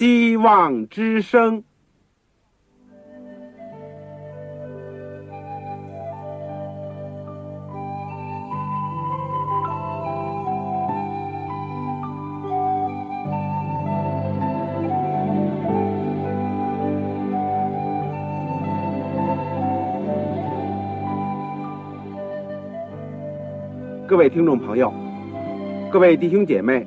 希望之声。各位听众朋友，各位弟兄姐妹，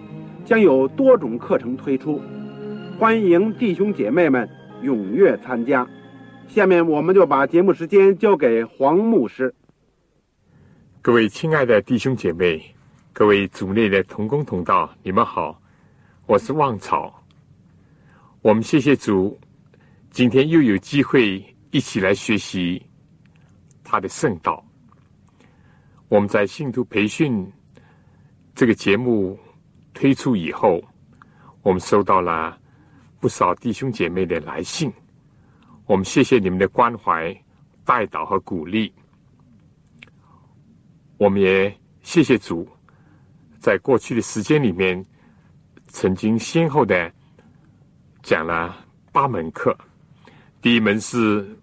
将有多种课程推出，欢迎弟兄姐妹们踊跃参加。下面我们就把节目时间交给黄牧师。各位亲爱的弟兄姐妹，各位组内的同工同道，你们好，我是旺草。我们谢谢主，今天又有机会一起来学习他的圣道。我们在信徒培训这个节目推出以后，我们收到了不少弟兄姐妹的来信。我们谢谢你们的关怀、带导和鼓励。我们也谢谢主，在过去的时间里面，曾经先后的讲了八门课。第一门是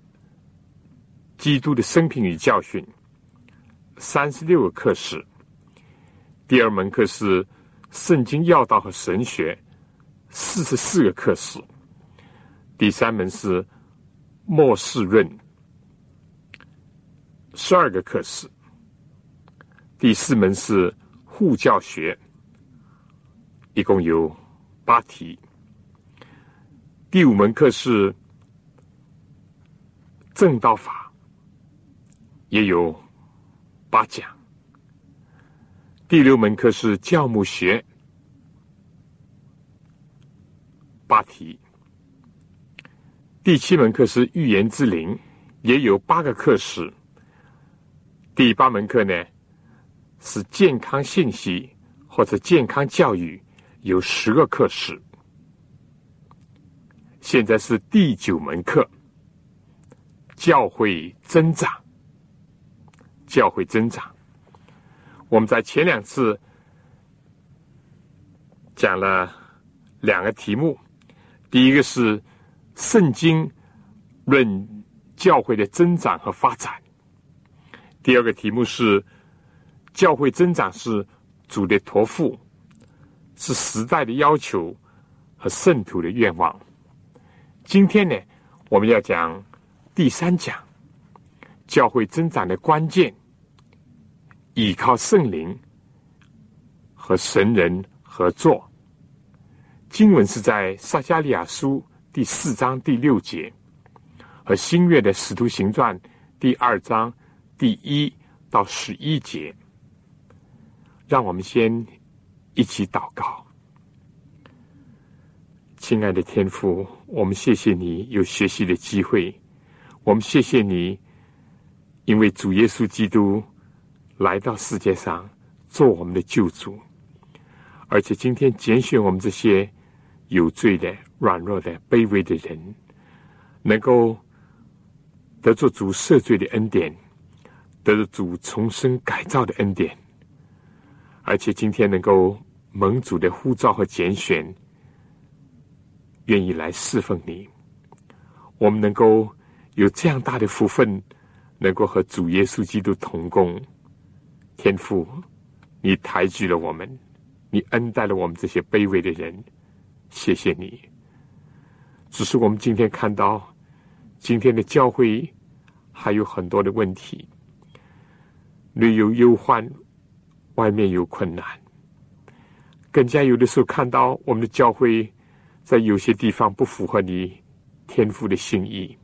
基督的生平与教训。三十六个课时，第二门课是圣经要道和神学，四十四个课时；第三门是末世论，十二个课时；第四门是护教学，一共有八题；第五门课是正道法，也有。八讲，第六门课是教母学，八题；第七门课是预言之灵，也有八个课时。第八门课呢是健康信息或者健康教育，有十个课时。现在是第九门课，教会增长。教会增长。我们在前两次讲了两个题目，第一个是圣经论教会的增长和发展，第二个题目是教会增长是主的托付，是时代的要求和圣徒的愿望。今天呢，我们要讲第三讲教会增长的关键。依靠圣灵和神人合作。经文是在撒加利亚书第四章第六节，和新月的使徒行传第二章第一到十一节。让我们先一起祷告。亲爱的天父，我们谢谢你有学习的机会，我们谢谢你，因为主耶稣基督。来到世界上做我们的救主，而且今天拣选我们这些有罪的、软弱的、卑微的人，能够得着主赦罪的恩典，得着主重生改造的恩典，而且今天能够蒙主的呼召和拣选，愿意来侍奉你，我们能够有这样大的福分，能够和主耶稣基督同工。天父，你抬举了我们，你恩待了我们这些卑微的人，谢谢你。只是我们今天看到，今天的教会还有很多的问题，里有忧患，外面有困难，更加有的时候看到我们的教会在有些地方不符合你天父的心意，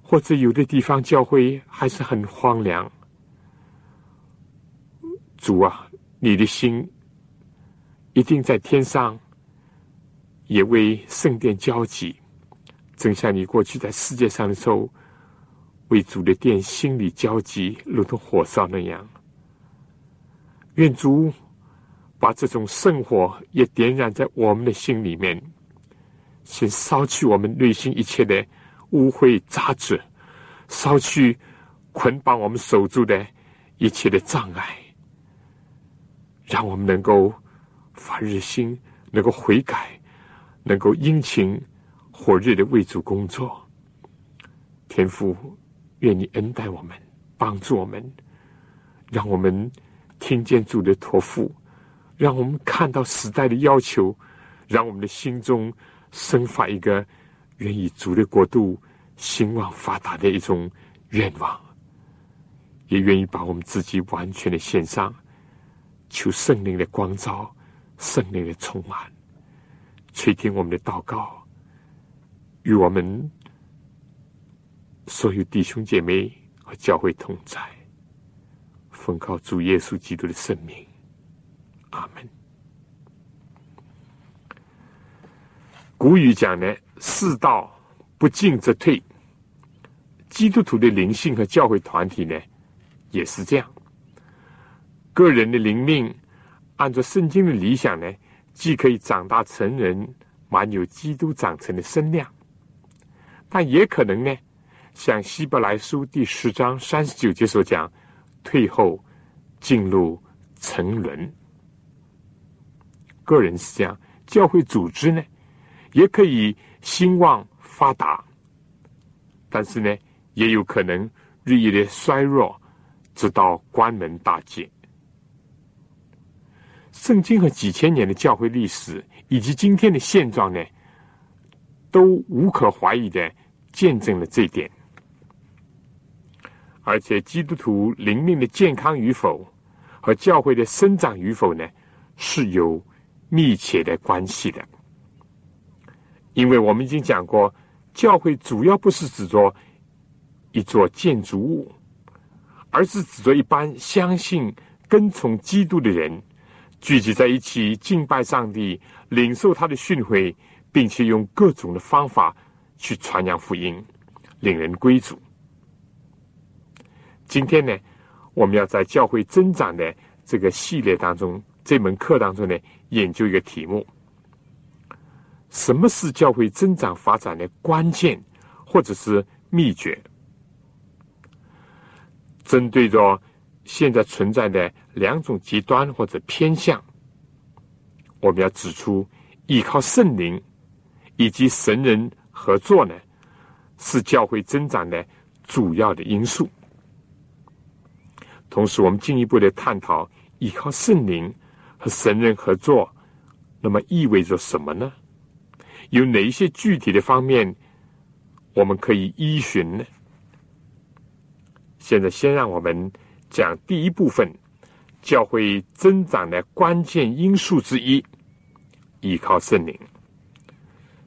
或者有的地方教会还是很荒凉。主啊，你的心一定在天上也为圣殿焦急，正像你过去在世界上的时候，为主的殿心里焦急，如同火烧那样。愿主把这种圣火也点燃在我们的心里面，先烧去我们内心一切的污秽杂质，烧去捆绑我们守住的一切的障碍，让我们能够发热心，能够悔改。能够殷勤火热的为主工作，天父，愿你恩待我们，帮助我们，让我们听见主的托付，让我们看到时代的要求，让我们的心中生发一个愿意主的国度兴旺发达的一种愿望，也愿意把我们自己完全的献上，求圣灵的光照，圣灵的充满。垂听我们的祷告，与我们所有弟兄姐妹和教会同在，奉靠主耶稣基督的圣名，阿门。古语讲呢，世道不进则退。基督徒的灵性和教会团体呢，也是这样。个人的灵命，按照圣经的理想呢。既可以长大成人，满有基督长成的身量，但也可能呢，像希伯来书第十章三十九节所讲，退后进入沉沦。个人是这样，教会组织呢，也可以兴旺发达，但是呢，也有可能日益的衰弱，直到关门大吉。圣经和几千年的教会历史，以及今天的现状呢，都无可怀疑的见证了这一点。而且，基督徒灵命的健康与否和教会的生长与否呢，是有密切的关系的。因为我们已经讲过，教会主要不是指着一座建筑物，而是指着一般相信、跟从基督的人。聚集在一起敬拜上帝，领受他的训诲，并且用各种的方法去传扬福音，令人归主。今天呢，我们要在教会增长的这个系列当中，这门课当中呢，研究一个题目：什么是教会增长发展的关键，或者是秘诀？针对着。现在存在的两种极端或者偏向，我们要指出，依靠圣灵以及神人合作呢，是教会增长的主要的因素。同时，我们进一步的探讨依靠圣灵和神人合作，那么意味着什么呢？有哪一些具体的方面我们可以依循呢？现在，先让我们。讲第一部分，教会增长的关键因素之一，依靠圣灵。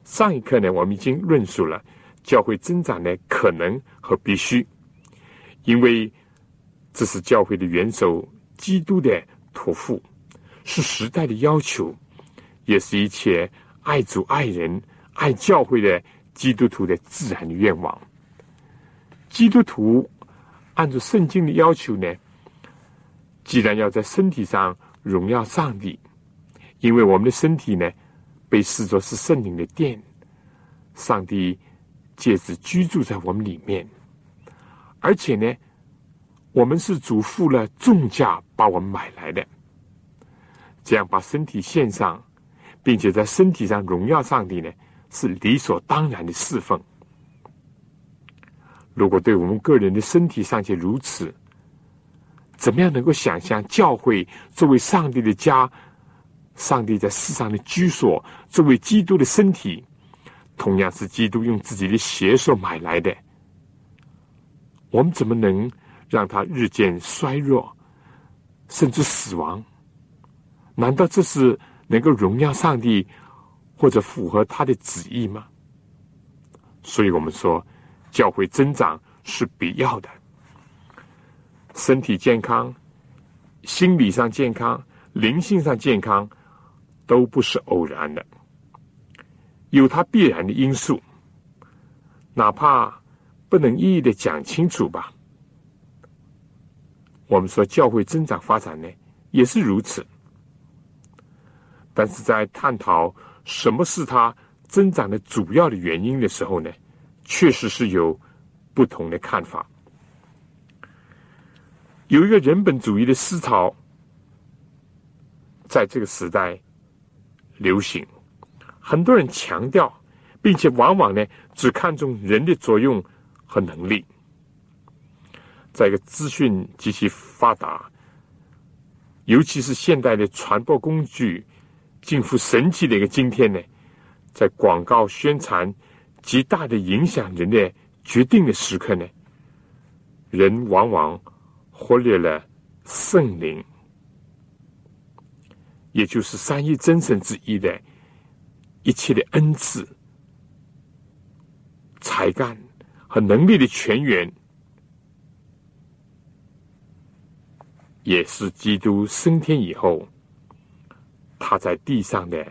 上一课呢，我们已经论述了教会增长的可能和必须，因为这是教会的元首基督的托付，是时代的要求，也是一切爱主爱人爱教会的基督徒的自然的愿望。基督徒。按照圣经的要求呢，既然要在身体上荣耀上帝，因为我们的身体呢，被视作是圣灵的殿，上帝借此居住在我们里面，而且呢，我们是主付了重价把我们买来的，这样把身体献上，并且在身体上荣耀上帝呢，是理所当然的侍奉。如果对我们个人的身体尚且如此，怎么样能够想象教会作为上帝的家，上帝在世上的居所，作为基督的身体，同样是基督用自己的血所买来的，我们怎么能让他日渐衰弱，甚至死亡？难道这是能够荣耀上帝，或者符合他的旨意吗？所以我们说。教会增长是必要的，身体健康、心理上健康、灵性上健康，都不是偶然的。有它必然的因素，哪怕不能一一的讲清楚吧。我们说教会增长发展呢，也是如此。但是在探讨什么是它增长的主要的原因的时候呢，确实是有不同的看法。有一个人本主义的思潮，在这个时代流行，很多人强调，并且往往呢只看重人的作用和能力。在一个资讯极其发达，尤其是现代的传播工具近乎神奇的一个今天呢，在广告宣传极大的影响人的决定的时刻呢，人往往。忽略了圣灵，也就是三一真神之一的一切的恩赐、才干和能力的泉源，也是基督升天以后他在地上的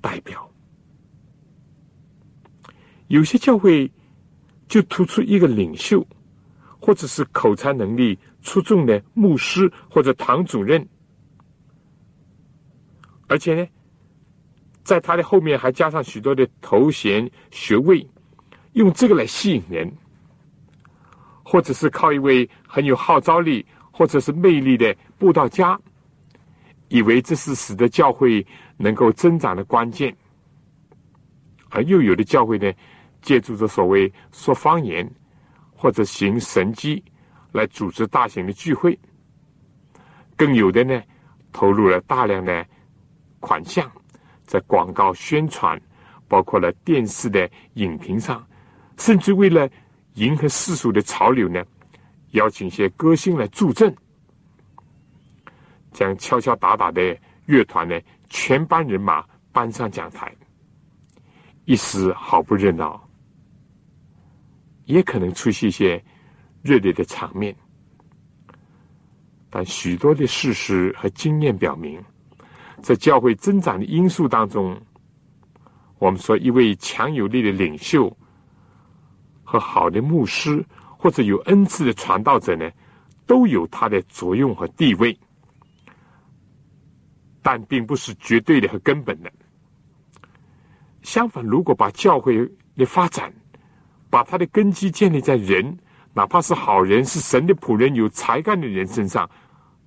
代表。有些教会就突出一个领袖，或者是口才能力。出众的牧师或者堂主任，而且呢，在他的后面还加上许多的头衔学位，用这个来吸引人，或者是靠一位很有号召力或者是魅力的布道家，以为这是使得教会能够增长的关键，而又有的教会呢，借助着所谓说方言或者行神迹。来组织大型的聚会，更有的呢，投入了大量的款项在广告宣传，包括了电视的影评上，甚至为了迎合世俗的潮流呢，邀请一些歌星来助阵，将敲敲打打的乐团呢，全班人马搬上讲台，一时好不热闹，也可能出现一些。热烈的场面，但许多的事实和经验表明，在教会增长的因素当中，我们说一位强有力的领袖和好的牧师，或者有恩赐的传道者呢，都有它的作用和地位，但并不是绝对的和根本的。相反，如果把教会的发展，把它的根基建立在人。哪怕是好人，是神的仆人，有才干的人身上，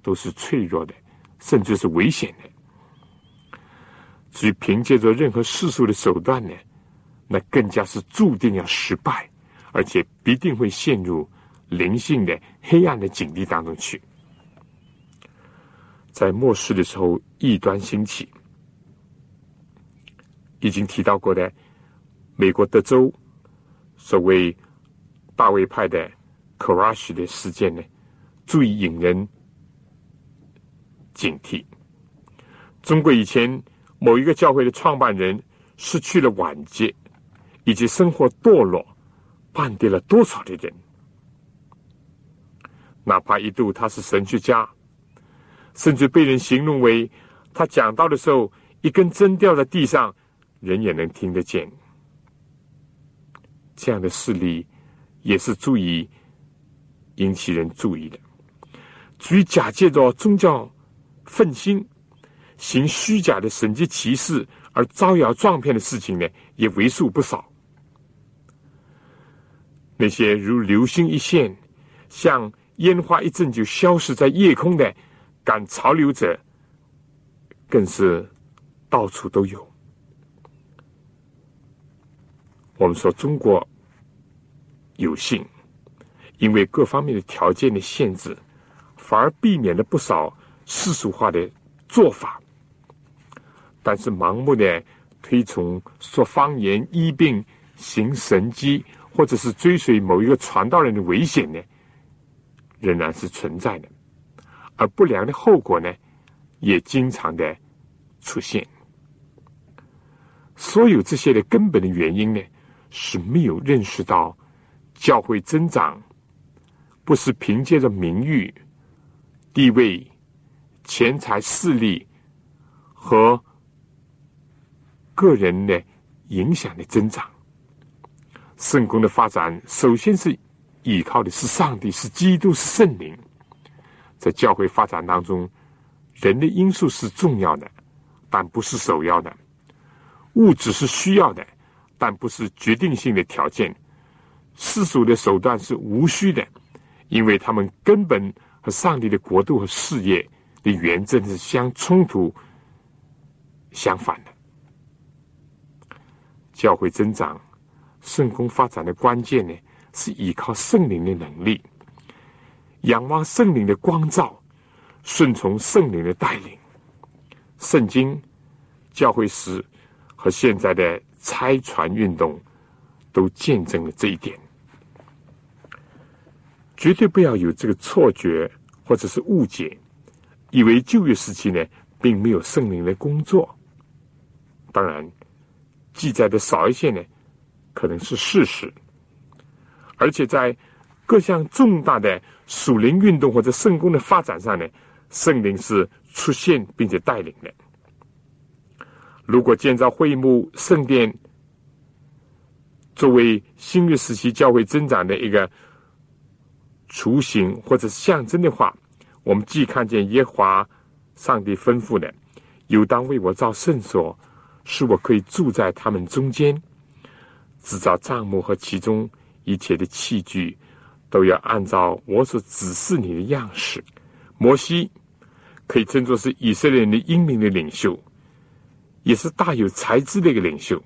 都是脆弱的，甚至是危险的。至于凭借着任何世俗的手段呢，那更加是注定要失败，而且必定会陷入灵性的黑暗的境地当中去。在末世的时候，异端兴起，已经提到过的美国德州所谓。大卫派的 c r u s h 的事件呢，足以引人警惕。中国以前某一个教会的创办人失去了晚节，以及生活堕落，绊跌了多少的人？哪怕一度他是神学家，甚至被人形容为他讲道的时候，一根针掉在地上，人也能听得见。这样的事例。也是足以引起人注意的。至于假借着宗教愤心行虚假的神迹奇事而招摇撞骗的事情呢，也为数不少。那些如流星一现、像烟花一阵就消失在夜空的赶潮流者，更是到处都有。我们说中国。有幸，因为各方面的条件的限制，反而避免了不少世俗化的做法。但是，盲目的推崇说方言、医病、行神迹，或者是追随某一个传道人的危险呢，仍然是存在的。而不良的后果呢，也经常的出现。所有这些的根本的原因呢，是没有认识到。教会增长，不是凭借着名誉、地位、钱财、势力和个人的影响的增长。圣公的发展，首先是依靠的是上帝，是基督，是圣灵。在教会发展当中，人的因素是重要的，但不是首要的；物质是需要的，但不是决定性的条件；世俗的手段是无需的，因为他们根本和上帝的国度和事业的原则是相冲突、相反的。教会增长。圣功发展的关键呢，是依靠圣灵的能力，仰望圣灵的光照，顺从圣灵的带领。圣经、教会史和现在的拆船运动都见证了这一点。绝对不要有这个错觉或者是误解，以为旧约时期呢并没有圣灵的工作。当然，记载的少一些呢。可能是事实，而且在各项重大的属灵运动或者圣功的发展上呢，圣灵是出现并且带领的。如果建造会幕圣殿作为新约时期教会增长的一个雏形或者象征的话，我们既看见耶和华上帝吩咐的，有当为我造圣所，使我可以住在他们中间。制造帐幕和其中一切的器具，都要按照我所指示你的样式。摩西可以称作是以色列人的英明的领袖，也是大有才智的一个领袖，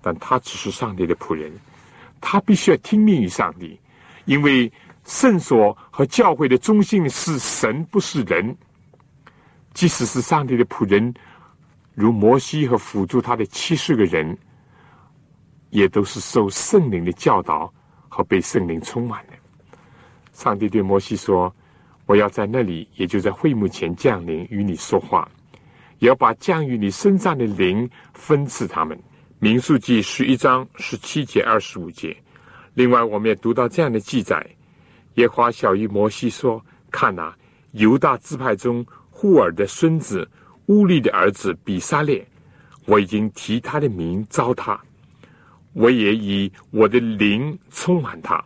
但他只是上帝的仆人，他必须要听命于上帝，因为圣所和教会的中心是神，不是人。即使是上帝的仆人，如摩西和辅助他的七十个人。也都是受圣灵的教导和被圣灵充满的。上帝对摩西说：“我要在那里，也就在会幕前降临，与你说话，也要把降于你身上的灵分赐他们。”民数记十一章十七节二十五节。另外，我们也读到这样的记载：耶华小于摩西说：“看呐，犹大支派中户尔的孙子乌利的儿子比沙列，我已经提他的名招他。”我也以我的灵充满他，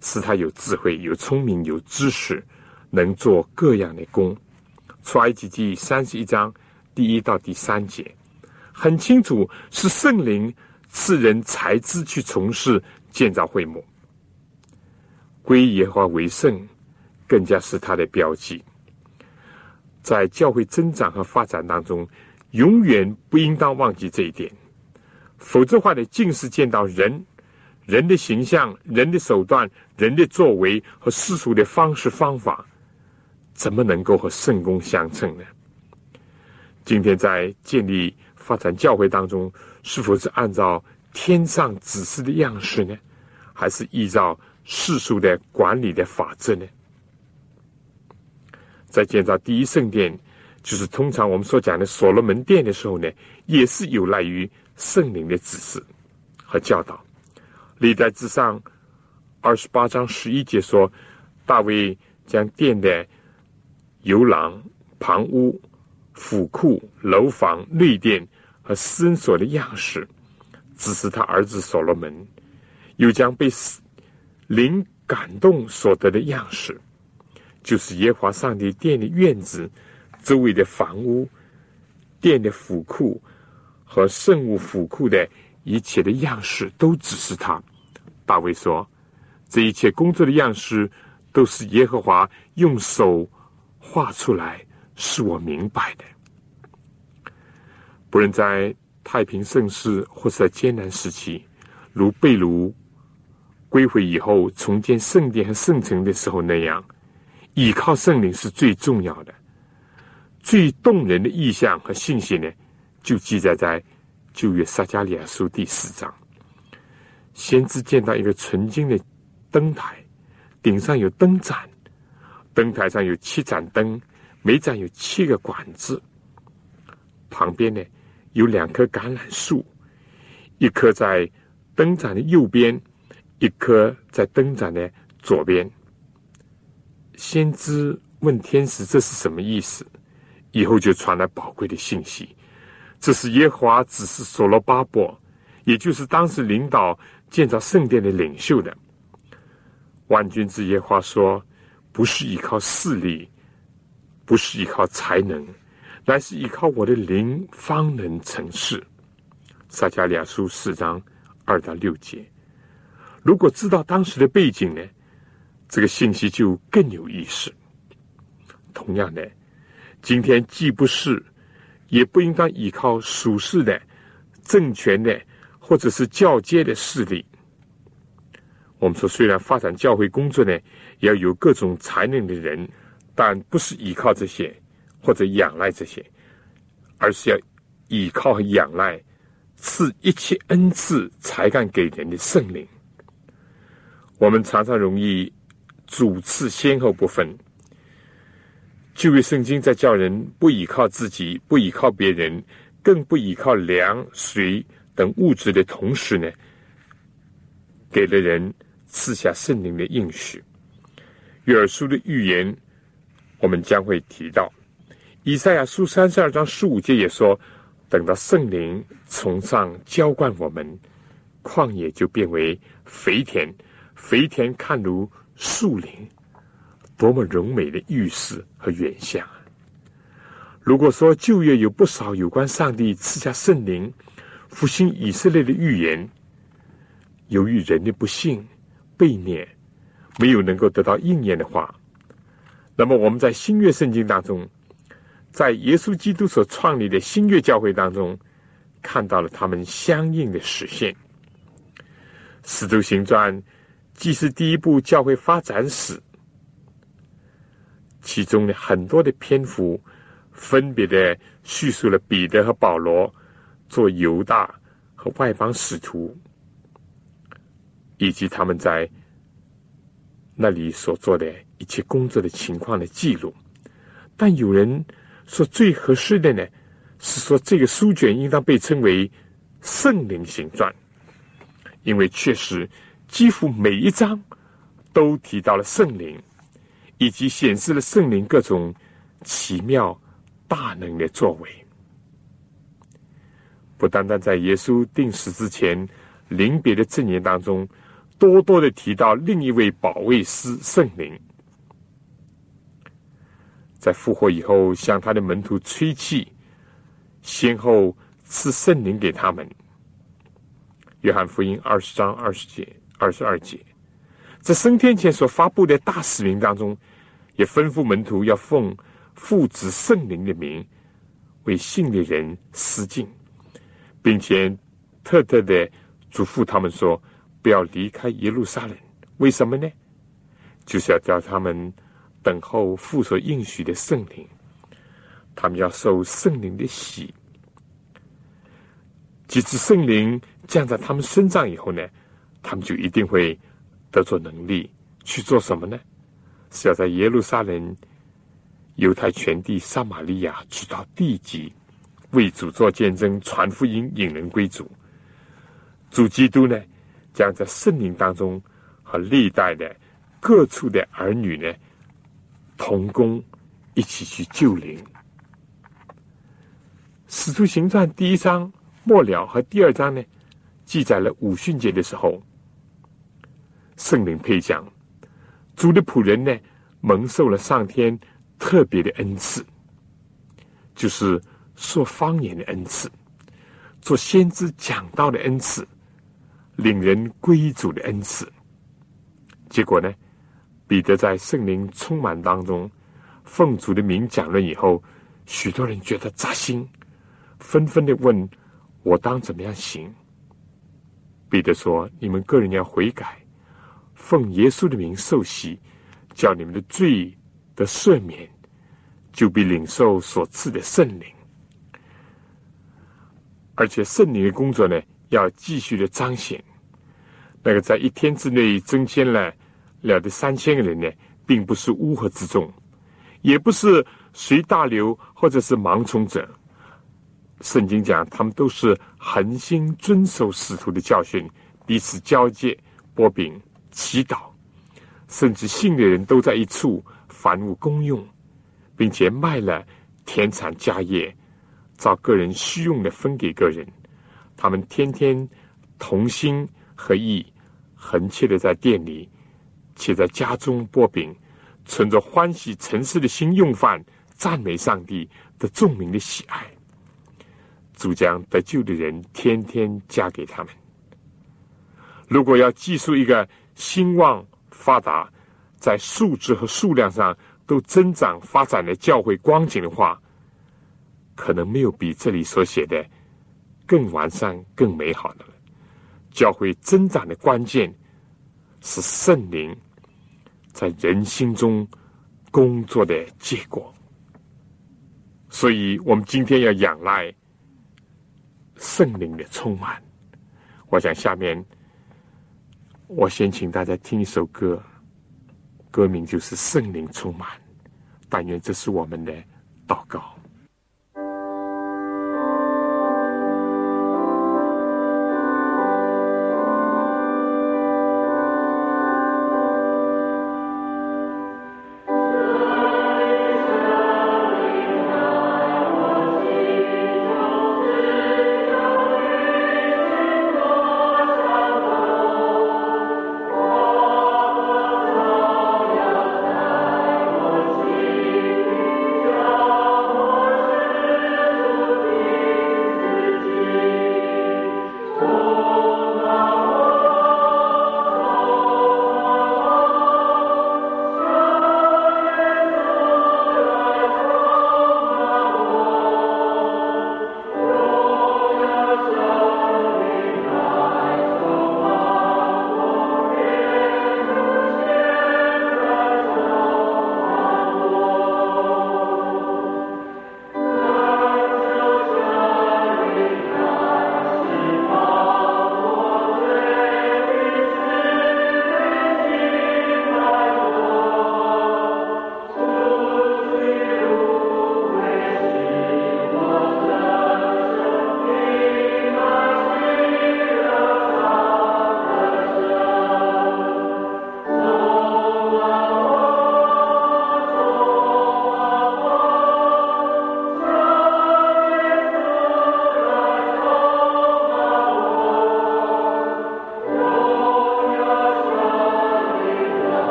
使他有智慧、有聪明、有知识，能做各样的工。出埃及记三十一章第一到第三节，很清楚是圣灵赐人才智去从事建造会幕，归耶和华为圣，更加是他的标记。在教会增长和发展当中，永远不应当忘记这一点。否则话呢，尽是见到人、人的形象、人的手段、人的作为和世俗的方式方法，怎么能够和圣公相称呢？今天在建立发展教会当中，是否是按照天上指示的样式呢？还是依照世俗的管理的法则呢？在建造第一圣殿，就是通常我们所讲的所罗门殿的时候呢，也是有赖于。圣灵的指示和教导，历代之上二十八章十一节说，大卫将殿的游廊、旁屋、府库、楼房、内殿和私人所的样式，指示他儿子所罗门；又将被灵感动所得的样式，就是耶和华上帝殿的院子周围的房屋、殿的府库。和圣物府库的一切的样式都只是他。大卫说：“这一切工作的样式都是耶和华用手画出来，是我明白的。不论在太平盛世，或是在艰难时期，如贝卢归回以后重建圣殿和圣城的时候那样，依靠圣灵是最重要的、最动人的意象和信息呢？”就记载在旧约撒加利亚书第四章，先知见到一个纯金的灯台，顶上有灯盏，灯台上有七盏灯，每盏有七个管子，旁边呢有两棵橄榄树，一棵在灯盏的右边，一颗在灯盏的左边。先知问天使：“这是什么意思？”以后就传来宝贵的信息。这是耶和华指示所罗巴伯，也就是当时领导建造圣殿的领袖的。万军之耶和华说：“不是依靠势力，不是依靠才能，乃是依靠我的灵，方能成事。”撒迦利亚书四章二到六节。如果知道当时的背景呢，这个信息就更有意思。同样的，今天既不是。也不应当依靠属世的政权的或者是教阶的势力。我们说，虽然发展教会工作呢，要有各种才能的人，但不是依靠这些或者仰赖这些，而是要依靠和仰赖赐一切恩赐才干给人的圣灵。我们常常容易主次先后不分。旧约圣经在叫人不依靠自己，不依靠别人，更不依靠粮、水等物质的同时呢，给了人赐下圣灵的应许。约珥书的预言，我们将会提到。以赛亚书三十二章十五节也说：“等到圣灵从上浇灌我们，旷野就变为肥田，肥田看如树林。”多么柔美的预示和远象啊！如果说旧约有不少有关上帝赐下圣灵、复兴以色列的预言，由于人的不幸、悖逆，没有能够得到应验的话，那么我们在新约圣经当中，在耶稣基督所创立的新约教会当中，看到了他们相应的实现。使徒行传既是第一部教会发展史。其中呢，很多的篇幅分别的叙述了彼得和保罗做犹大和外邦使徒，以及他们在那里所做的一切工作的情况的记录。但有人说，最合适的呢，是说这个书卷应当被称为《圣灵行传》，因为确实几乎每一章都提到了圣灵。以及显示了圣灵各种奇妙大能的作为，不单单在耶稣定死之前临别的证言当中，多多的提到另一位保卫师圣灵，在复活以后向他的门徒吹气，先后赐圣灵给他们。约翰福音二十章二十节、二十二节。在升天前所发布的大使命当中，也吩咐门徒要奉父子圣灵的名为信的人施敬，并且特特的嘱咐他们说：不要离开耶路撒冷。为什么呢？就是要叫他们等候父所应许的圣灵，他们要受圣灵的洗。几只圣灵降在他们身上以后呢，他们就一定会。得着能力去做什么呢？是要在耶路撒冷、犹太全地、撒玛利亚直到地极，为主做见证、传福音、引人归主。主基督呢，将在圣灵当中和历代的各处的儿女呢同工，一起去救灵。使徒行传第一章末了和第二章呢，记载了五旬节的时候。圣灵配讲，主的仆人呢，蒙受了上天特别的恩赐，就是说方言的恩赐，做先知讲道的恩赐，领人归主的恩赐。结果呢，彼得在圣灵充满当中，奉主的名讲了以后，许多人觉得扎心，纷纷的问我当怎么样行？彼得说：你们个人要悔改。奉耶稣的名受洗，叫你们的罪得赦免，就必领受所赐的圣灵。而且圣灵的工作呢，要继续的彰显。那个在一天之内增添了了的三千个人呢，并不是乌合之众，也不是随大流或者是盲从者。圣经讲，他们都是恒心遵守使徒的教训，彼此交接、波饼。祈祷，甚至信的人都在一处，凡物公用，并且卖了田产家业，照个人需用的分给个人。他们天天同心合意，恒切的在店里，且在家中剥饼，存着欢喜诚实的心用饭，赞美上帝的众民的喜爱。主将得救的人天天加给他们。如果要记述一个兴旺发达，在数值和数量上都增长发展的教会光景的话，可能没有比这里所写的更完善、更美好的了。教会增长的关键是圣灵在人心中工作的结果，所以我们今天要仰赖圣灵的充满。我想下面我先请大家听一首歌。歌名就是圣灵充满，但愿这是我们的祷告。《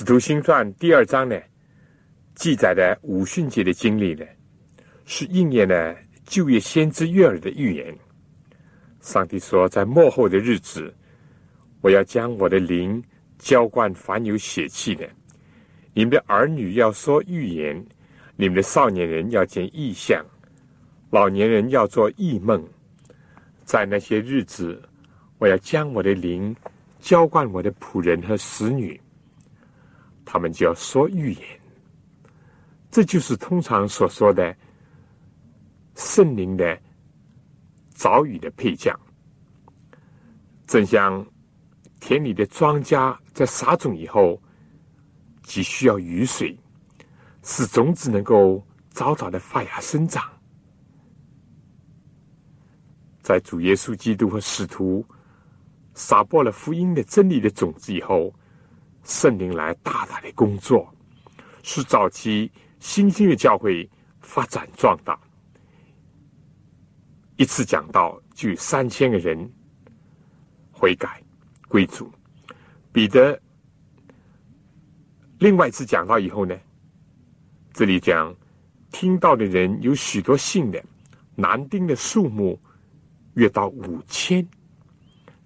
读新传》第二章呢，记载的五旬节的经历呢，是应验了旧约先知约尔的预言。上帝说，在末后的日子，我要将我的灵浇灌凡有血气的，你们的儿女要说预言，你们的少年人要见异象，老年人要做异梦。在那些日子，我要将我的灵浇灌我的仆人和使女，他们就要说预言。这就是通常所说的圣灵的早雨的配将，正像田里的庄稼在撒种以后，急需要雨水，使种子能够早早的发芽生长。在主耶稣基督和使徒撒播了福音的真理的种子以后，圣灵来大大的工作，使早期新兴的教会发展壮大。一次讲道就有三千个人悔改归主。彼得另外一次讲到以后呢，这里讲听到的人有许多信的，男丁的数目。约到五千，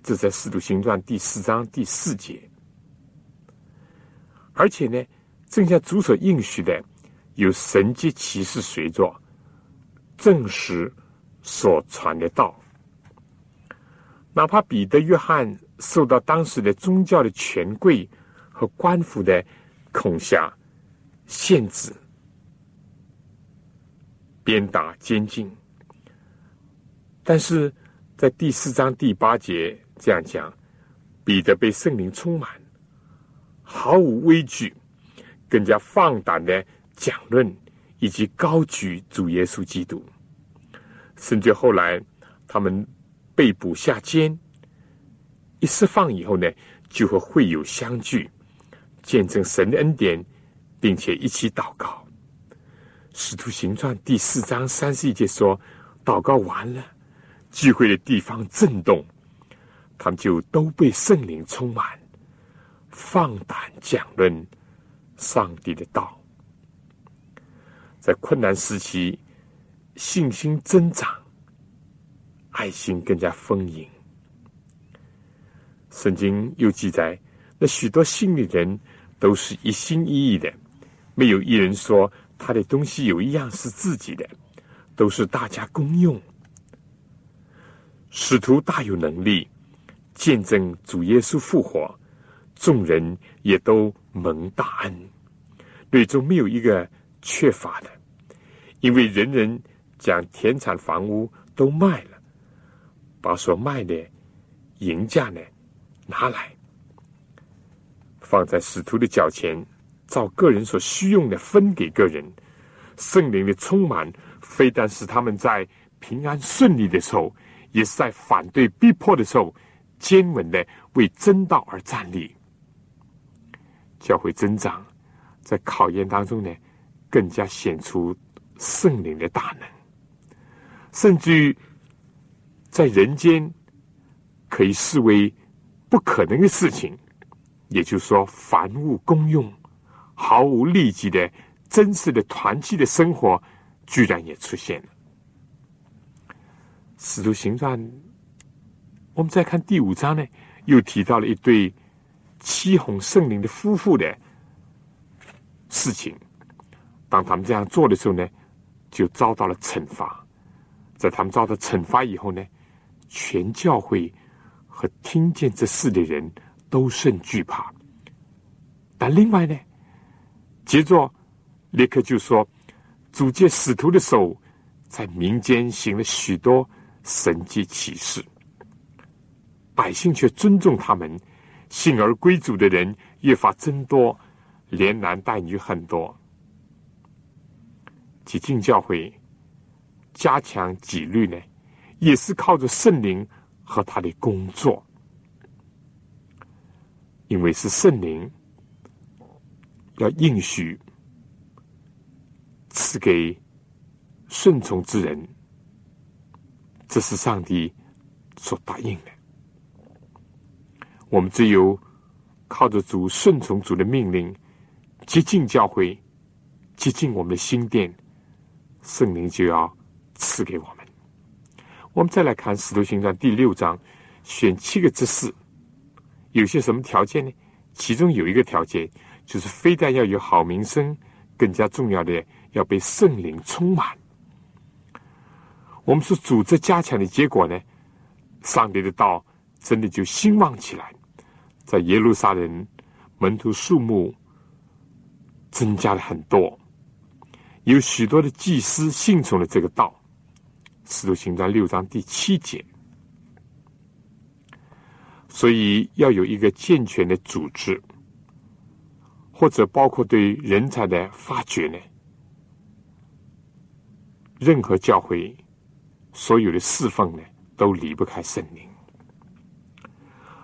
这在《使徒行传》第四章第四节。而且呢，正像主所应许的，有神迹奇事随着，证实所传的道。哪怕彼得、约翰受到当时的宗教的权贵和官府的恐吓、限制、鞭打、监禁。但是在第四章第八节这样讲，彼得被圣灵充满，毫无畏惧，更加放胆的讲论以及高举主耶稣基督。甚至后来他们被捕下监，一释放以后呢，就和会友相聚，见证神的恩典，并且一起祷告。使徒行传第四章三十一节说：“祷告完了。”聚会的地方震动，他们就都被圣灵充满，放胆讲论上帝的道。在困难时期，信心增长，爱心更加丰盈。圣经又记载，那许多信的人都是一心一意的，没有一人说他的东西有一样是自己的，都是大家公用。使徒大有能力见证主耶稣复活，众人也都蒙大恩，最终没有一个缺乏的，因为人人将田产房屋都卖了，把所卖的银价呢拿来，放在使徒的脚前，照个人所需用的分给个人。圣灵的充满，非但使他们在平安顺利的时候。也是在反对逼迫的时候，坚稳的为真道而站立。教会增长，在考验当中呢，更加显出圣灵的大能，甚至于在人间可以视为不可能的事情，也就是说，凡物公用、毫无利己的真实的团契的生活，居然也出现了。使徒行传，我们再看第五章呢，又提到了一对七红圣灵的夫妇的事情。当他们这样做的时候呢，就遭到了惩罚。在他们遭到惩罚以后呢，全教会和听见这事的人都甚惧怕。但另外呢，接着立刻就说，主借使徒的手，在民间行了许多。神迹启示，百姓却尊重他们，信而归主的人越发增多，连男带女很多。几进教会加强纪律呢，也是靠着圣灵和他的工作，因为是圣灵要应许赐给顺从之人。这是上帝所答应的。我们只有靠着主顺从主的命令，接近教会，接近我们的心殿，圣灵就要赐给我们。我们再来看《使徒行传》第六章，选七个执事，有些什么条件呢？其中有一个条件，就是非但要有好名声，更加重要的要被圣灵充满。我们是组织加强的结果呢？上帝的道真的就兴旺起来，在耶路撒冷门徒数目增加了很多，有许多的祭司信从了这个道。使徒行传六章第七节，所以要有一个健全的组织，或者包括对人才的发掘呢。任何教会所有的侍奉呢，都离不开圣灵。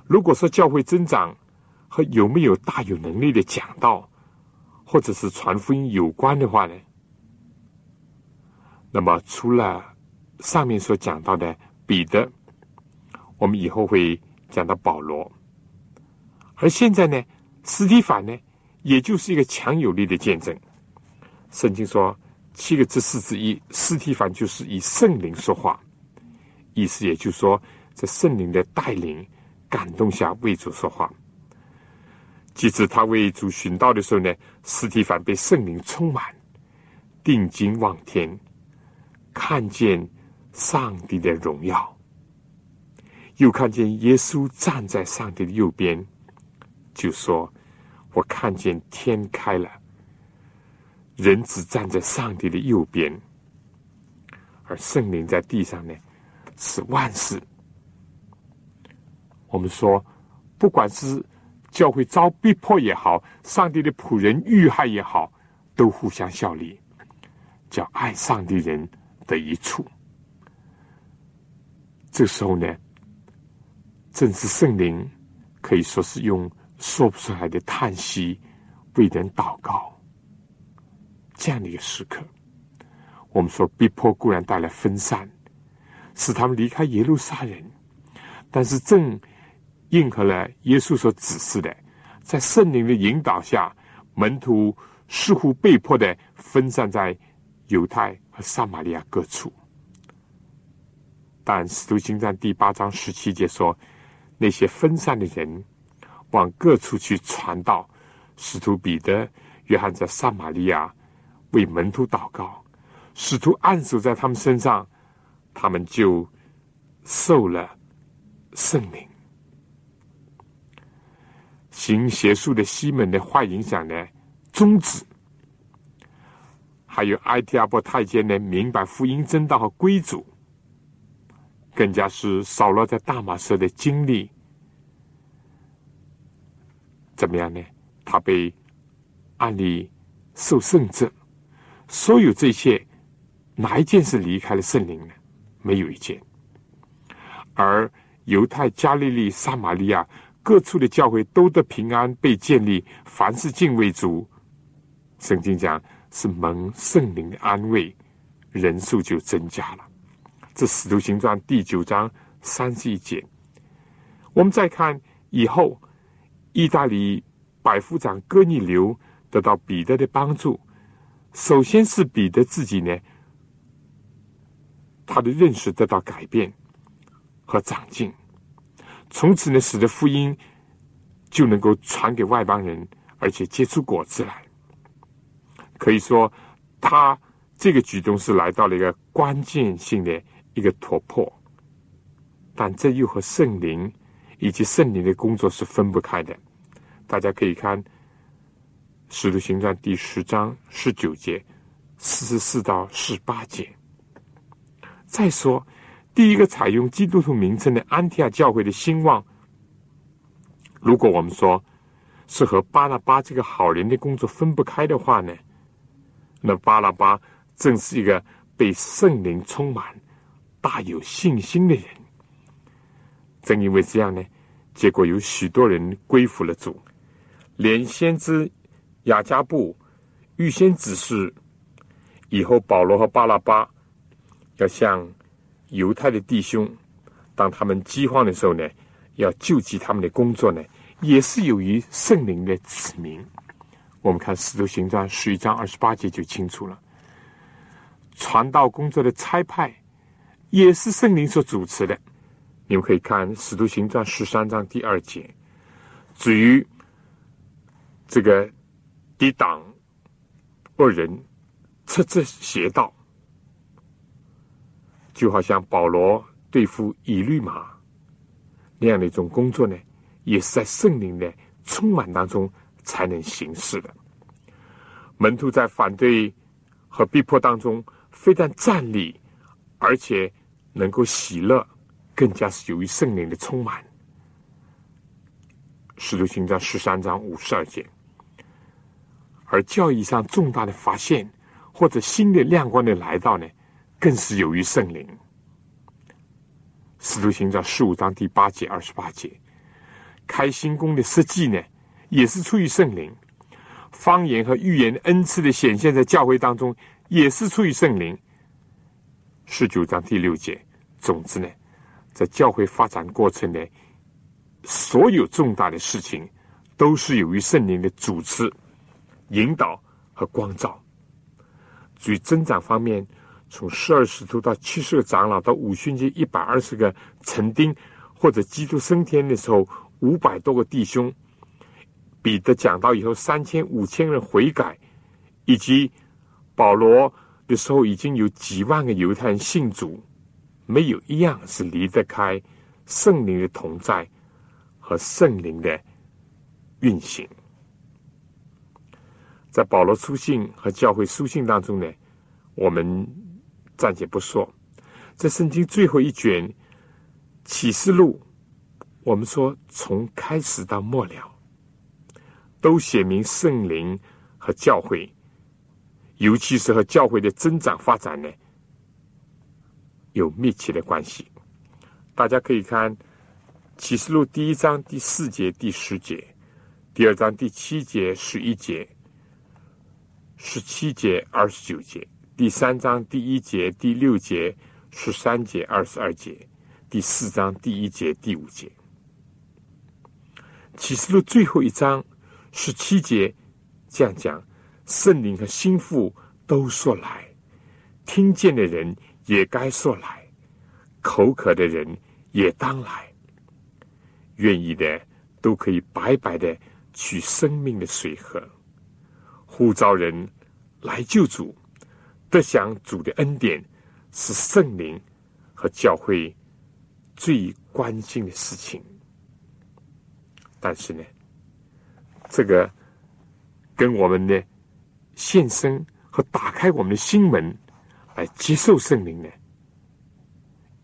如果说教会增长和有没有大有能力的讲道，或者是传福音有关的话呢，那么除了上面所讲到的彼得，我们以后会讲到保罗，而现在呢，斯蒂凡呢，也就是一个强有力的见证。圣经说七个之四之一，斯蒂凡就是以圣灵说话，意思也就是说，在圣灵的带领、感动下为主说话。即使他为主寻道的时候呢，斯蒂凡被圣灵充满，定睛望天，看见。上帝的荣耀，又看见耶稣站在上帝的右边，就说：“我看见天开了，人子站在上帝的右边，而圣灵在地上呢，是万事。”我们说，不管是教会遭逼迫也好，上帝的仆人遇害也好，都互相效力，叫爱上帝人的一处。这时候呢，正是圣灵可以说是用说不出来的叹息为人祷告这样的一个时刻。我们说，逼迫固然带来分散，使他们离开耶路撒冷，但是正应和了耶稣所指示的，在圣灵的引导下，门徒似乎被迫的分散在犹太和撒玛利亚各处。但使徒行传第八章十七节说，那些分散的人往各处去传道。使徒彼得、约翰在撒玛利亚为门徒祷告，使徒按手在他们身上，他们就受了圣灵。行邪术的西门的坏影响呢终止，还有埃提阿波太监呢明白福音真道和归主。更加是扫落在大马色的经历，怎么样呢？他被按理受圣者，所有这些哪一件是离开了圣灵呢？没有一件。而犹太、加利利、撒玛利亚各处的教会都得平安被建立，凡是敬畏主，圣经讲是蒙圣灵的安慰，人数就增加了。这《使徒行传》第九章三十一节，我们再看以后，意大利百夫长哥尼流得到彼得的帮助。首先是彼得自己呢，他的认识得到改变和长进，从此呢，使得福音就能够传给外邦人，而且结出果子来。可以说，他这个举动是来到了一个关键性的。一个突破，但这又和圣灵以及圣灵的工作是分不开的。大家可以看《使徒行传》第十章十九节、四十四到十八节。再说，第一个采用基督徒名称的安提亚教会的兴旺，如果我们说是和巴拉巴这个好人的工作分不开的话呢，那巴拉巴正是一个被圣灵充满。大有信心的人，正因为这样呢，结果有许多人归服了主。连先知雅加布预先指示，以后保罗和巴拉巴要向犹太的弟兄，当他们饥荒的时候呢，要救济他们的工作呢，也是由于圣灵的指明。我们看《使徒行传》十一章二十八节就清楚了，传道工作的差派。也是圣灵所主持的，你们可以看《使徒行传》十三章第二节。至于这个抵挡恶人、斥责邪道，就好像保罗对付以律马那样的一种工作呢，也是在圣灵的充满当中才能行事的。门徒在反对和逼迫当中，非但站立，而且能够喜乐，更加是由于圣灵的充满。使徒行传十三章五十二节，而教义上重大的发现或者新的亮光的来到呢，更是由于圣灵。使徒行传十五章第八节、二十八节，开新宫的设计呢，也是出于圣灵；方言和预言恩赐的显现，在教会当中也是出于圣灵。十九章第六节，总之呢，在教会发展过程呢，所有重大的事情，都是由于圣灵的主持、引导和光照。至于增长方面，从十二使徒到七十个长老，到五旬节一百二十个成丁，或者基督升天的时候五百多个弟兄，彼得讲到以后三千五千人悔改，以及保罗的时候已经有几万个犹太人信主，没有一样是离得开圣灵的同在和圣灵的运行。在保罗书信和教会书信当中呢，我们。暂且不说，在圣经最后一卷启示录，我们说从开始到末了，都写明圣灵和教会，尤其是和教会的增长发展呢，有密切的关系。大家可以看启示录第一章第四节、第十节，第二章第七节、十一节、十七节、二十九节。第三章第一节、第六节、十三节、二十二节；第四章第一节、第五节。启示录最后一章十七节这样讲：圣灵和心腹都说来，听见的人也该说来，口渴的人也当来，愿意的都可以白白的取生命的水喝。呼召人来救主。得享主的恩典是圣灵和教会最关心的事情，但是呢，这个跟我们的献身和打开我们的心门来接受圣灵呢，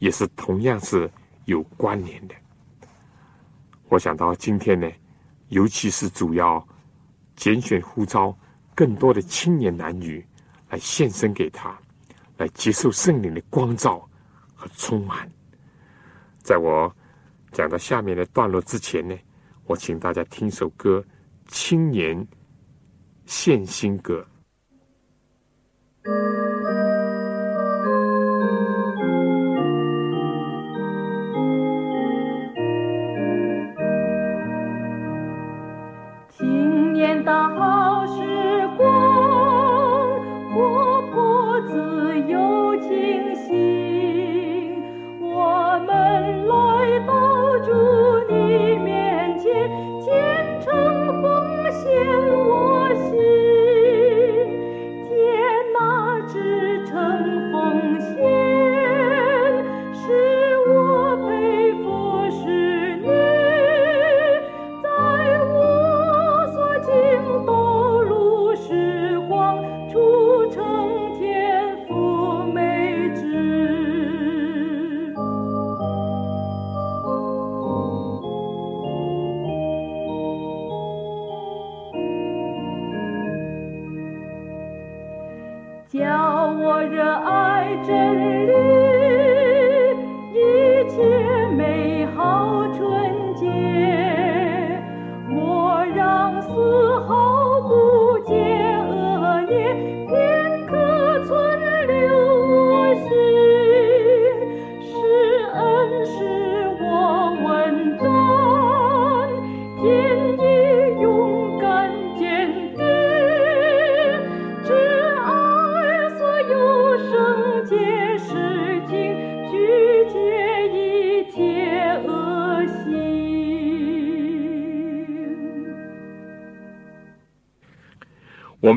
也是同样是有关联的。我想到今天呢，尤其是主要拣选呼召更多的青年男女。来献身给他，来接受圣灵的光照和充满。在我讲到下面的段落之前呢，我请大家听首歌《青年献心歌》。我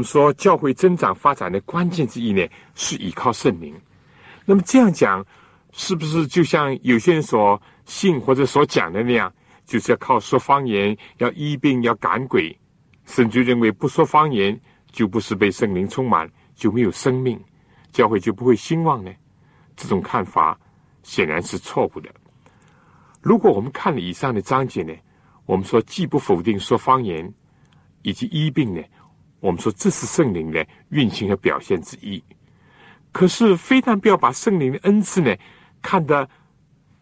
们说，教会增长发展的关键之一呢，是依靠圣灵。那么这样讲，是不是就像有些人所信或者所讲的那样，就是要靠说方言，要医病，要赶鬼，甚至认为不说方言就不是被圣灵充满，就没有生命，教会就不会兴旺呢？这种看法显然是错误的。如果我们看了以上的章节呢，我们说既不否定说方言以及医病呢，我们说这是圣灵的运行和表现之一。可是，非但不要把圣灵的恩赐呢看得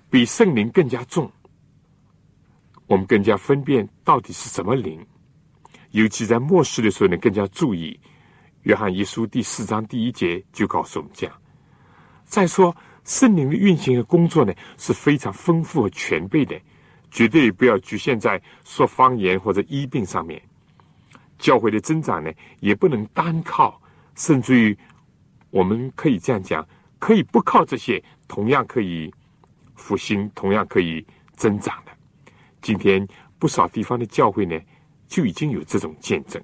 比圣灵更加重，我们更加分辨到底是什么灵。尤其在末世的时候呢，更加注意。约翰一书第四章第一节就告诉我们这样。再说，圣灵的运行和工作呢是非常丰富和全备的，绝对不要局限在说方言或者医病上面。教会的增长呢，也不能单靠，甚至于。我们可以这样讲，可以不靠这些，同样可以复兴，同样可以增长的。今天不少地方的教会呢，就已经有这种见证。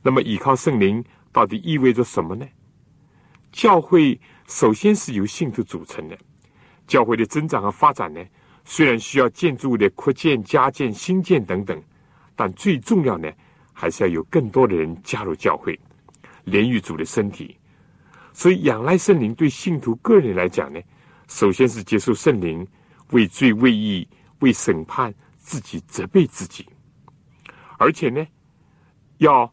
那么，依靠圣灵到底意味着什么呢？教会首先是由信徒组成的，教会的增长和发展呢，虽然需要建筑物的扩建、加建、新建等等，但最重要呢，还是要有更多的人加入教会，连于主的身体。所以，仰赖圣灵对信徒个人来讲呢，首先是接受圣灵为罪、为义、为审判自己、责备自己，而且呢，要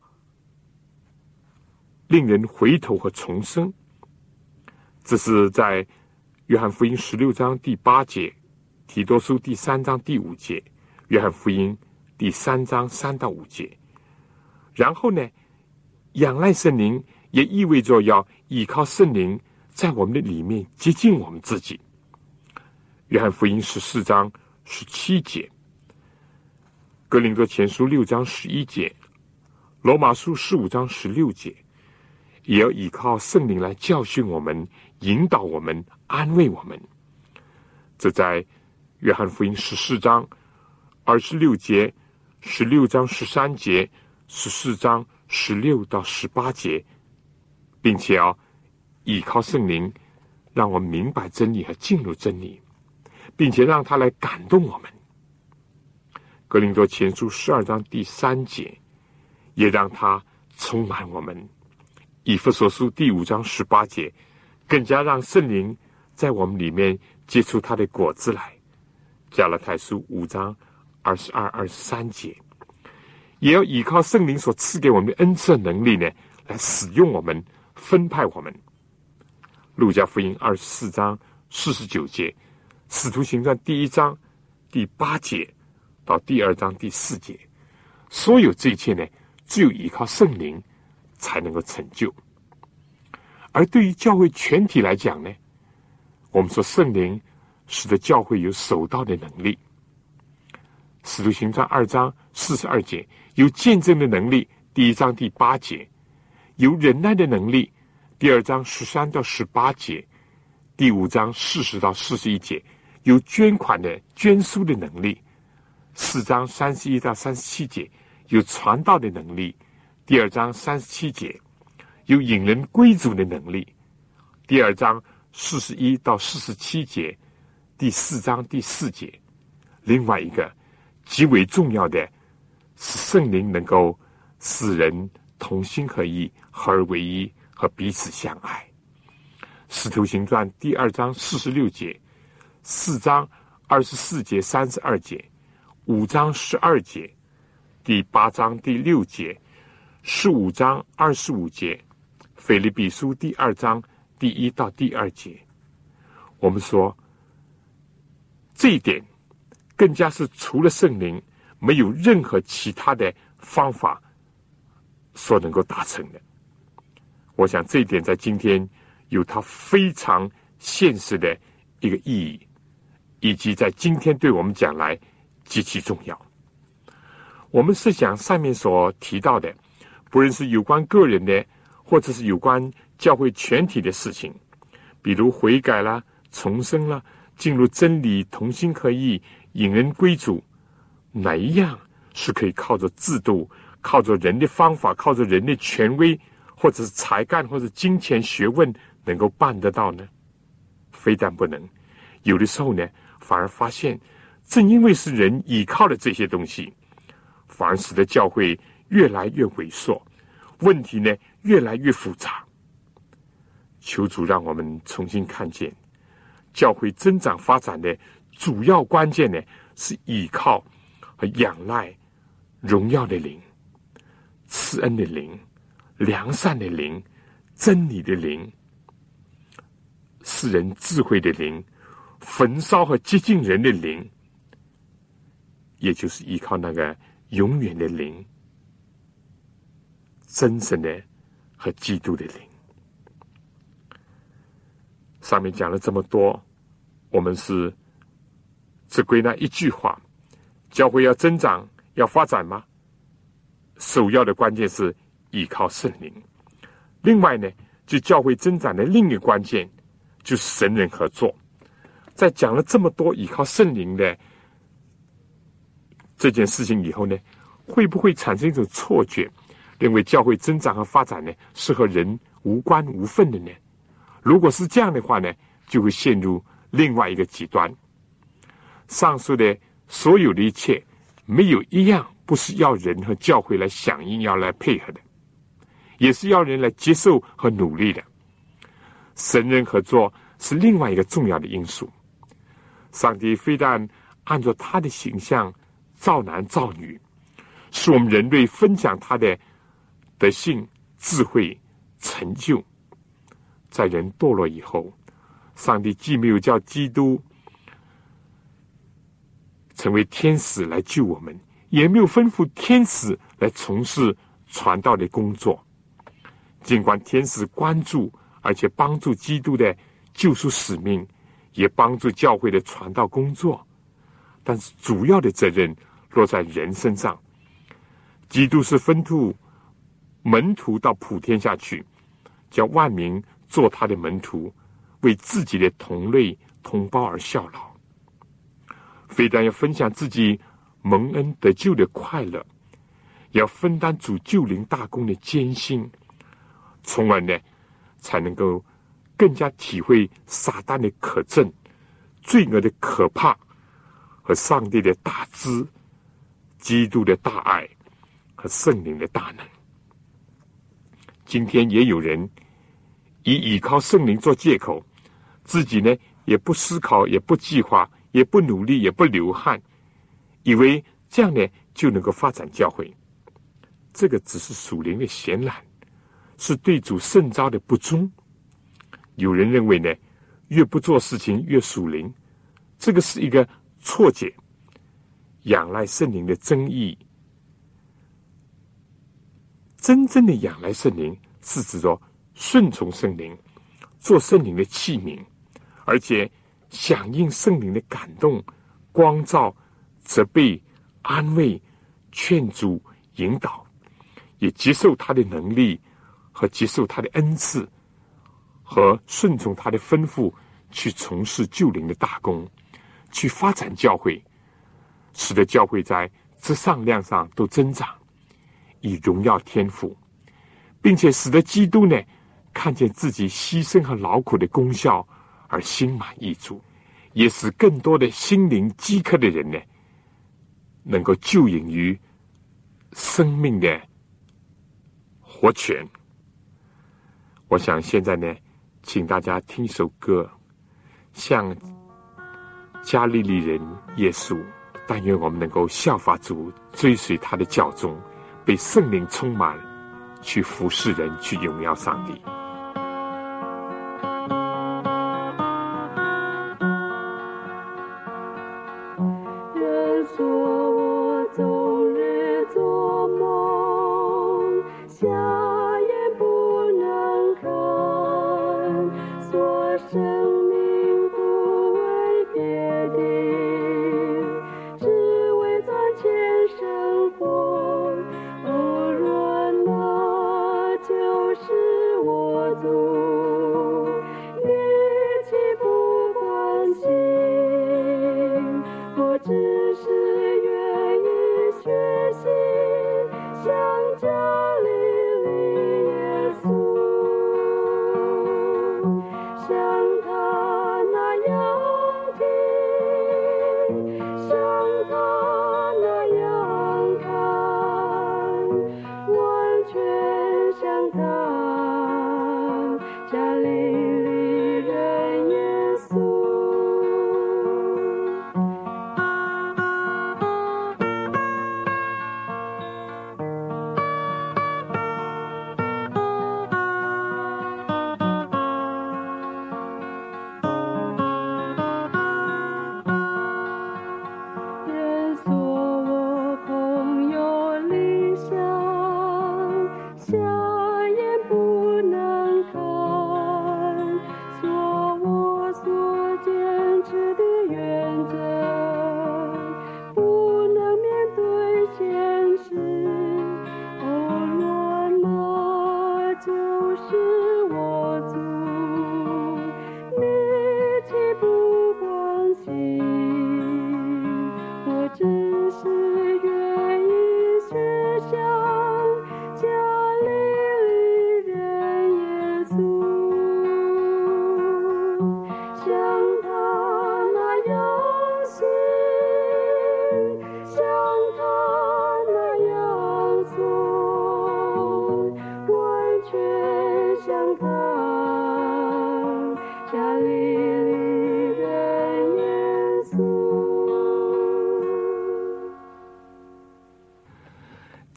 令人回头和重生。这是在约翰福音十六章第八节、提多书第三章第五节、约翰福音第三章三到五节。然后呢，仰赖圣灵。也意味着要依靠圣灵在我们的里面接近我们自己。约翰福音十四章十七节，格林多前书六章十一节，罗马书十五章十六节，也要依靠圣灵来教训我们、引导我们、安慰我们。这在约翰福音十四章二十六节、十六章十三节、十四章十六到十八节。并且要依靠圣灵，让我们明白真理和进入真理，并且让他来感动我们。格林多前书十二章第三节，也让他充满我们。以弗所书第五章十八节，更加让圣灵在我们里面结出他的果子来。加勒太书五章二十二、二十三节，也要依靠圣灵所赐给我们的恩赐能力呢，来使用我们。分派我们，《路加福音》二十四章四十九节，《使徒行传》第一章第八节到第二章第四节，所有这一切呢，只有依靠圣灵才能够成就。而对于教会全体来讲呢，我们说圣灵使得教会有守道的能力，《使徒行传》二章四十二节有见证的能力，第一章第八节。有忍耐的能力，第二章十三到十八节，第五章四十到四十一节；有捐款的捐书的能力，四章三十一到三十七节；有传道的能力，第二章三十七节；有引人归主的能力，第二章四十一到四十七节，第四章第四节。另外一个极为重要的是圣灵能够使人同心合意。合而为一，和彼此相爱。使徒行传第二章四十六节，四章二十四节、三十二节，五章十二节，第八章第六节，十五章二十五节，腓立比书第二章第一到第二节。我们说这一点，更加是除了圣灵，没有任何其他的方法所能够达成的。我想这一点在今天有它非常现实的一个意义，以及在今天对我们讲来极其重要。我们是想上面所提到的，不论是有关个人的，或者是有关教会全体的事情，比如悔改啦、重生啦、进入真理、同心合意、引人归主，哪一样是可以靠着制度、靠着人的方法、靠着人的权威？或者是才干或者金钱学问能够办得到呢？非但不能，有的时候呢，反而发现，正因为是人依靠了这些东西，反而使得教会越来越萎缩，问题呢越来越复杂。求主让我们重新看见，教会增长发展的主要关键呢，是依靠和仰赖荣耀的灵、慈恩的灵、良善的灵、真理的灵、世人智慧的灵、焚烧和接近人的灵，也就是依靠那个永远的灵、真神的和基督的灵。上面讲了这么多，我们是只归纳一句话：教会要增长、要发展吗？首要的关键是依靠圣灵。另外呢，就教会增长的另一个关键就是神人合作。在讲了这么多依靠圣灵的这件事情以后呢，会不会产生一种错觉，认为教会增长和发展呢是和人无关无分的呢？如果是这样的话呢，就会陷入另外一个极端。上述的所有的一切，没有一样不是要人和教会来响应、要来配合的，也是要人来接受和努力的。神人合作是另外一个重要的因素。上帝非但按照他的形象造男造女，使我们人类分享他的德性、智慧、成就。在人堕落以后，上帝既没有叫基督成为天使来救我们，也没有吩咐天使来从事传道的工作。尽管天使关注而且帮助基督的救赎使命，也帮助教会的传道工作，但是主要的责任落在人身上。基督是分吐门徒到普天下去，叫万民。做他的门徒，为自己的同类同胞而效劳，非但要分享自己蒙恩得救的快乐，要分担主救灵大功的艰辛，从而呢，才能够更加体会撒旦的可憎、罪恶的可怕和上帝的大知、基督的大爱和圣灵的大能。今天也有人。以依靠圣灵做借口，自己呢也不思考，也不计划，也不努力，也不流汗，以为这样呢就能够发展教会。这个只是属灵的闲懒，是对主圣招的不忠。有人认为呢，越不做事情越属灵，这个是一个错解。仰赖圣灵的真意，真正的仰赖圣灵是指着。顺从圣灵，做圣灵的器皿，而且响应圣灵的感动、光照、责备、安慰、劝阻、引导，也接受他的能力和接受他的恩赐，和顺从他的吩咐，去从事救灵的大功，去发展教会，使得教会在质上量上都增长，以荣耀天赋，并且使得基督呢。看见自己牺牲和劳苦的功效而心满意足，也使更多的心灵饥渴的人呢，能够救引于生命的活泉。我想现在呢，请大家听一首歌，向加利利人耶稣，但愿我们能够效法主，追随他的教宗，被圣灵充满，去服侍人，去荣耀上帝。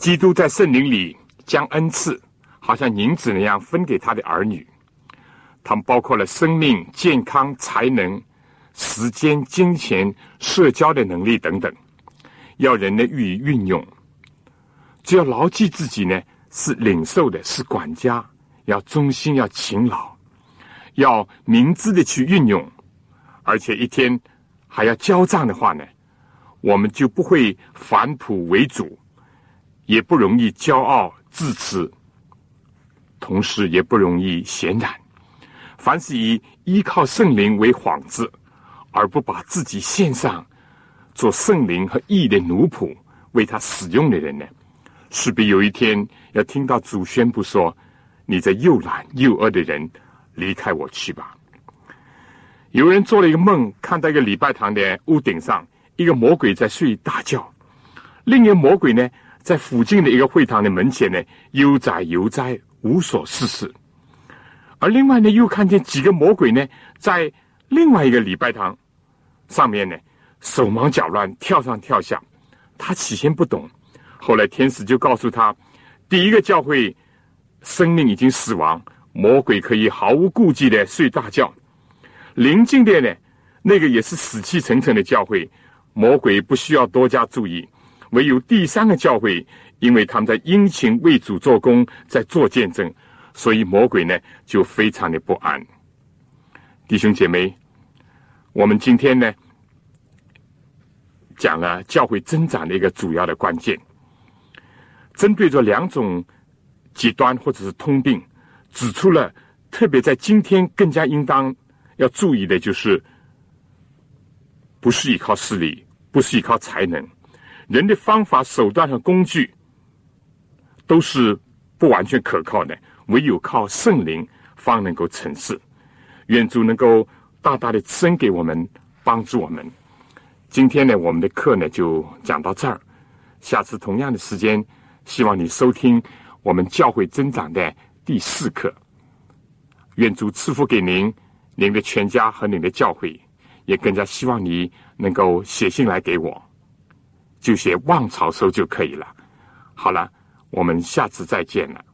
基督在圣灵里将恩赐，好像银子那样分给他的儿女。他们包括了生命、健康、才能、时间、金钱、社交的能力等等，要人呢予以运用。只要牢记自己呢是领受的，是管家，要忠心，要勤劳，要明智的去运用，而且一天还要交账的话呢，我们就不会反哺为主。也不容易骄傲自持，同时也不容易显然。凡是以依靠圣灵为幌子，而不把自己献上做圣灵和义的奴仆，为他使用的人呢，势必有一天要听到主宣布说：“你这又懒又恶的人，离开我去吧。”有人做了一个梦，看到一个礼拜堂的屋顶上，一个魔鬼在睡大觉；另一个魔鬼呢？在附近的一个会堂的门前呢，悠哉悠哉，无所事事。而另外呢，又看见几个魔鬼呢，在另外一个礼拜堂上面呢，手忙脚乱，跳上跳下。他起先不懂，后来天使就告诉他：第一个教会生命已经死亡，魔鬼可以毫无顾忌的睡大觉；临近的呢，那个也是死气沉沉的教会，魔鬼不需要多加注意。唯有第三个教会，因为他们在殷勤为主做工，在做见证，所以魔鬼呢就非常的不安。弟兄姐妹，我们今天呢讲了教会增长的一个主要的关键，针对着两种极端或者是通病，指出了特别在今天更加应当要注意的就是，不是依靠势力，不是依靠才能。人的方法、手段和工具都是不完全可靠的，唯有靠圣灵方能够成事。愿主能够大大的赐给我们，帮助我们。今天呢，我们的课呢就讲到这儿。下次同样的时间，希望你收听我们教会增长的第四课。愿主赐福给您、您的全家和您的教会，也更加希望你能够写信来给我。就写望潮收就可以了。好了，我们下次再见了。